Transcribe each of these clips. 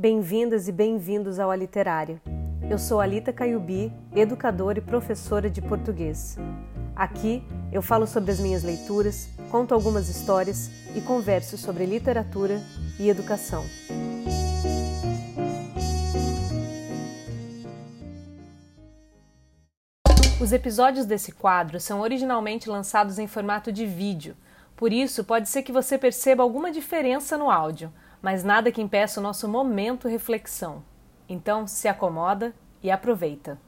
Bem-vindas e bem-vindos ao A Literária. Eu sou Alita Caiubi, educadora e professora de português. Aqui eu falo sobre as minhas leituras, conto algumas histórias e converso sobre literatura e educação. Os episódios desse quadro são originalmente lançados em formato de vídeo, por isso pode ser que você perceba alguma diferença no áudio mas nada que impeça o nosso momento reflexão. Então, se acomoda e aproveita.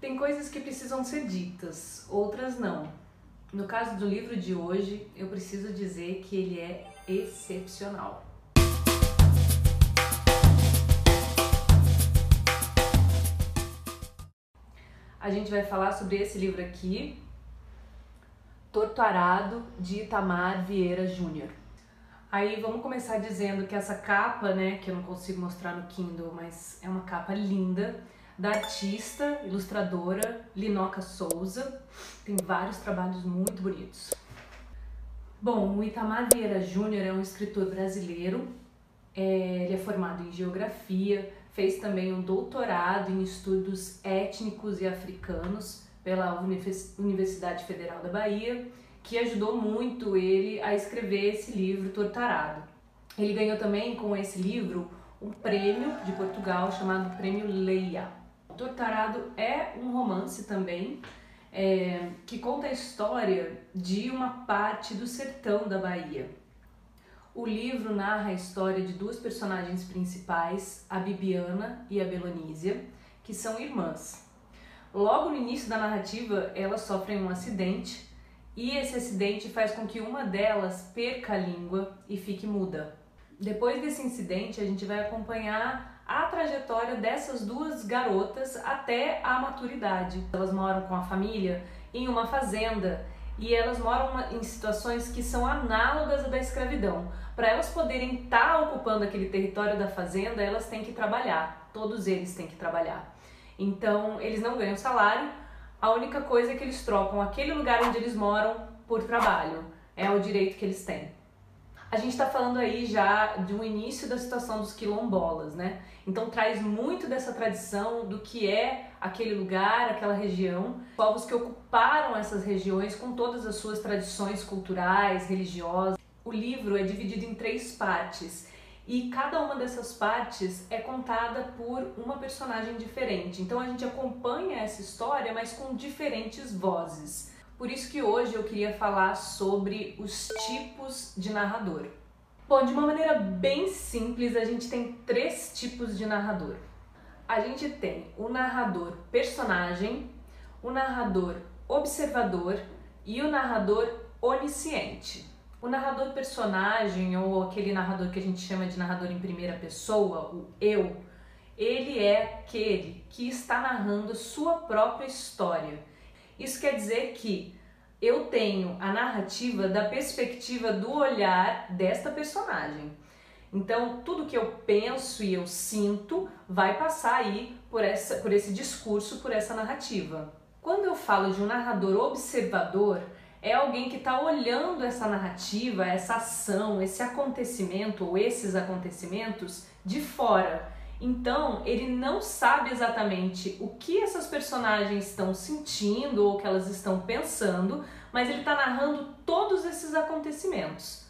Tem coisas que precisam ser ditas, outras não. No caso do livro de hoje, eu preciso dizer que ele é excepcional. A gente vai falar sobre esse livro aqui, Torturado, de Itamar Vieira Júnior. Aí vamos começar dizendo que essa capa, né, que eu não consigo mostrar no Kindle, mas é uma capa linda, da artista, ilustradora Linoca Souza. Tem vários trabalhos muito bonitos. Bom, o Itamar Vieira Júnior é um escritor brasileiro. É, ele é formado em geografia, fez também um doutorado em estudos étnicos e africanos pela Universidade Federal da Bahia que ajudou muito ele a escrever esse livro Tortarado. Ele ganhou também com esse livro um prêmio de Portugal chamado Prêmio Leia. Tortarado é um romance também é, que conta a história de uma parte do sertão da Bahia. O livro narra a história de duas personagens principais, a Bibiana e a Belonísia, que são irmãs. Logo no início da narrativa, elas sofrem um acidente e esse acidente faz com que uma delas perca a língua e fique muda. Depois desse incidente, a gente vai acompanhar a trajetória dessas duas garotas até a maturidade. Elas moram com a família em uma fazenda e elas moram em situações que são análogas à da escravidão. Para elas poderem estar tá ocupando aquele território da fazenda, elas têm que trabalhar. Todos eles têm que trabalhar. Então, eles não ganham salário, a única coisa é que eles trocam aquele lugar onde eles moram por trabalho. É o direito que eles têm. A gente está falando aí já de um início da situação dos quilombolas, né? Então traz muito dessa tradição do que é aquele lugar, aquela região, povos que ocuparam essas regiões com todas as suas tradições culturais, religiosas. O livro é dividido em três partes e cada uma dessas partes é contada por uma personagem diferente. Então a gente acompanha essa história, mas com diferentes vozes. Por isso que hoje eu queria falar sobre os tipos de narrador. Bom, de uma maneira bem simples, a gente tem três tipos de narrador. A gente tem o narrador personagem, o narrador observador e o narrador onisciente. O narrador personagem, ou aquele narrador que a gente chama de narrador em primeira pessoa, o eu, ele é aquele que está narrando sua própria história. Isso quer dizer que eu tenho a narrativa da perspectiva do olhar desta personagem. Então, tudo que eu penso e eu sinto vai passar aí por, essa, por esse discurso, por essa narrativa. Quando eu falo de um narrador observador, é alguém que está olhando essa narrativa, essa ação, esse acontecimento ou esses acontecimentos de fora. Então, ele não sabe exatamente o que essas personagens estão sentindo ou o que elas estão pensando, mas ele está narrando todos esses acontecimentos.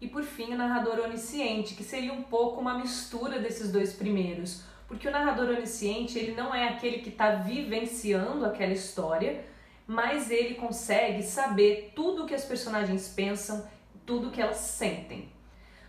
E por fim, o narrador onisciente, que seria um pouco uma mistura desses dois primeiros, porque o narrador onisciente ele não é aquele que está vivenciando aquela história, mas ele consegue saber tudo o que as personagens pensam, tudo o que elas sentem.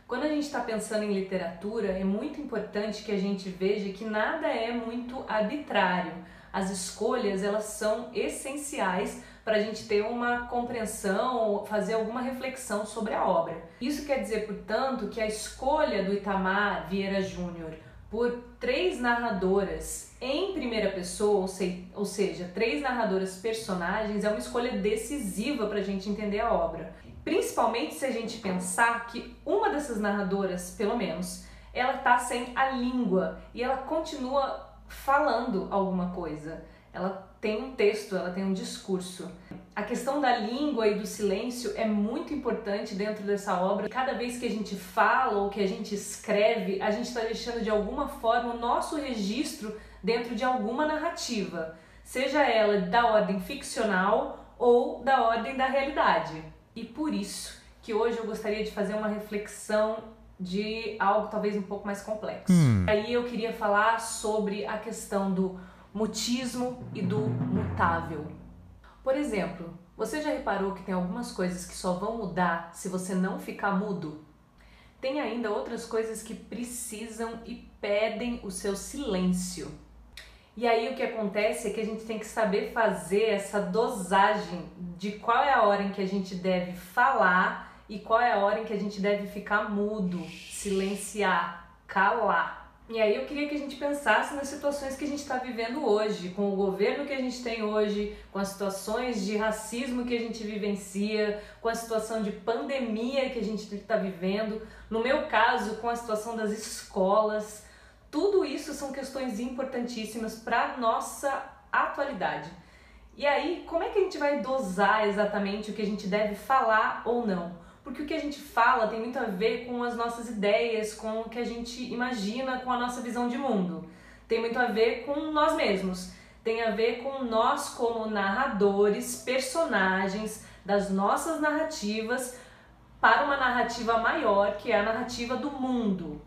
Quando a gente está pensando em literatura, é muito importante que a gente veja que nada é muito arbitrário. As escolhas elas são essenciais para a gente ter uma compreensão, fazer alguma reflexão sobre a obra. Isso quer dizer, portanto, que a escolha do Itamar Vieira Júnior por três narradoras em primeira pessoa, ou, seja, três narradoras personagens, é uma escolha decisiva para a gente entender a obra. Principalmente se a gente pensar que uma dessas narradoras, pelo menos, ela está sem a língua e ela continua falando alguma coisa. Ela tem um texto, ela tem um discurso. A questão da língua e do silêncio é muito importante dentro dessa obra. Cada vez que a gente fala ou que a gente escreve, a gente está deixando de alguma forma o nosso registro dentro de alguma narrativa, seja ela da ordem ficcional ou da ordem da realidade. E por isso que hoje eu gostaria de fazer uma reflexão de algo talvez um pouco mais complexo. Hum. Aí eu queria falar sobre a questão do mutismo e do mutável. Por exemplo, você já reparou que tem algumas coisas que só vão mudar se você não ficar mudo? Tem ainda outras coisas que precisam e pedem o seu silêncio. E aí o que acontece é que a gente tem que saber fazer essa dosagem de qual é a hora em que a gente deve falar e qual é a hora em que a gente deve ficar mudo, silenciar, calar. E aí eu queria que a gente pensasse nas situações que a gente está vivendo hoje, com o governo que a gente tem hoje, com as situações de racismo que a gente vivencia, com a situação de pandemia que a gente está vivendo, no meu caso, com a situação das escolas. Tudo isso são questões importantíssimas para nossa atualidade. E aí, como é que a gente vai dosar exatamente o que a gente deve falar ou não? Porque o que a gente fala tem muito a ver com as nossas ideias, com o que a gente imagina, com a nossa visão de mundo. Tem muito a ver com nós mesmos. Tem a ver com nós como narradores, personagens das nossas narrativas para uma narrativa maior, que é a narrativa do mundo.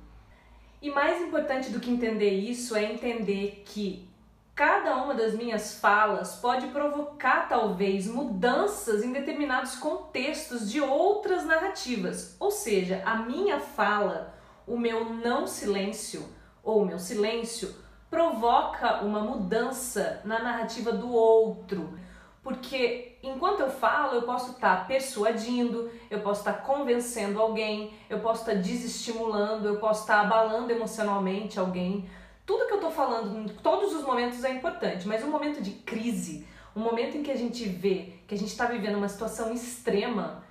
E mais importante do que entender isso é entender que Cada uma das minhas falas pode provocar talvez mudanças em determinados contextos de outras narrativas. Ou seja, a minha fala, o meu não silêncio ou o meu silêncio provoca uma mudança na narrativa do outro. Porque enquanto eu falo, eu posso estar tá persuadindo, eu posso estar tá convencendo alguém, eu posso estar tá desestimulando, eu posso estar abalando emocionalmente alguém tudo que eu tô falando, todos os momentos é importante, mas um momento de crise, um momento em que a gente vê que a gente está vivendo uma situação extrema,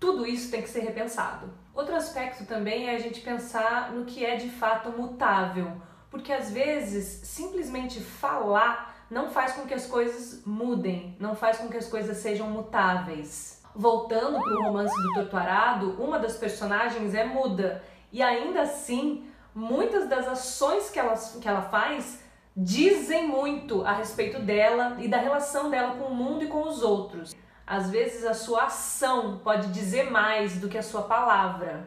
tudo isso tem que ser repensado. Outro aspecto também é a gente pensar no que é de fato mutável, porque às vezes simplesmente falar não faz com que as coisas mudem, não faz com que as coisas sejam mutáveis. Voltando para o romance do Torturado, uma das personagens é muda e ainda assim muitas das ações que ela, que ela faz dizem muito a respeito dela e da relação dela com o mundo e com os outros. Às vezes a sua ação pode dizer mais do que a sua palavra.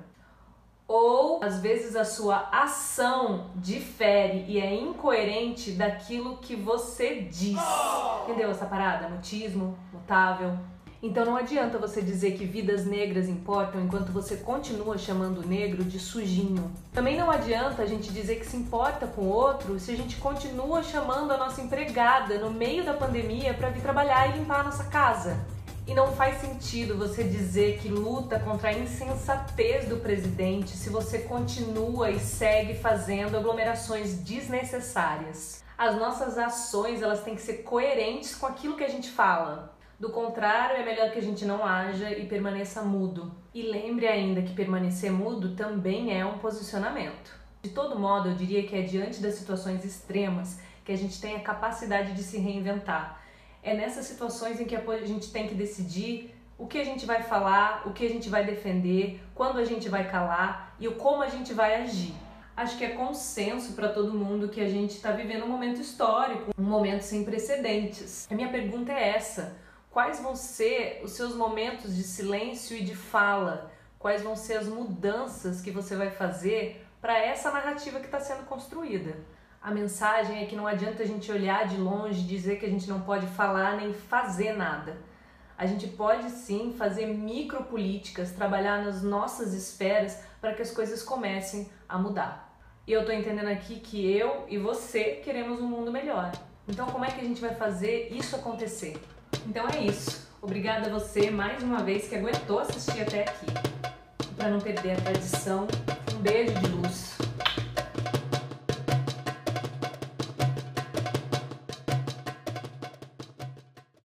Ou às vezes a sua ação difere e é incoerente daquilo que você diz. Entendeu essa parada? Mutismo, mutável, então não adianta você dizer que vidas negras importam enquanto você continua chamando o negro de sujinho. Também não adianta a gente dizer que se importa com o outro se a gente continua chamando a nossa empregada no meio da pandemia para vir trabalhar e limpar a nossa casa. E não faz sentido você dizer que luta contra a insensatez do presidente se você continua e segue fazendo aglomerações desnecessárias. As nossas ações, elas têm que ser coerentes com aquilo que a gente fala. Do contrário, é melhor que a gente não haja e permaneça mudo. E lembre ainda que permanecer mudo também é um posicionamento. De todo modo, eu diria que é diante das situações extremas que a gente tem a capacidade de se reinventar. É nessas situações em que a gente tem que decidir o que a gente vai falar, o que a gente vai defender, quando a gente vai calar e o como a gente vai agir. Acho que é consenso para todo mundo que a gente está vivendo um momento histórico, um momento sem precedentes. A minha pergunta é essa: quais vão ser os seus momentos de silêncio e de fala, quais vão ser as mudanças que você vai fazer para essa narrativa que está sendo construída. A mensagem é que não adianta a gente olhar de longe e dizer que a gente não pode falar nem fazer nada. A gente pode sim fazer micropolíticas, trabalhar nas nossas esferas para que as coisas comecem a mudar. E eu estou entendendo aqui que eu e você queremos um mundo melhor. Então, como é que a gente vai fazer isso acontecer? Então é isso. Obrigada a você mais uma vez que aguentou assistir até aqui. Para não perder a tradição, um beijo de luz.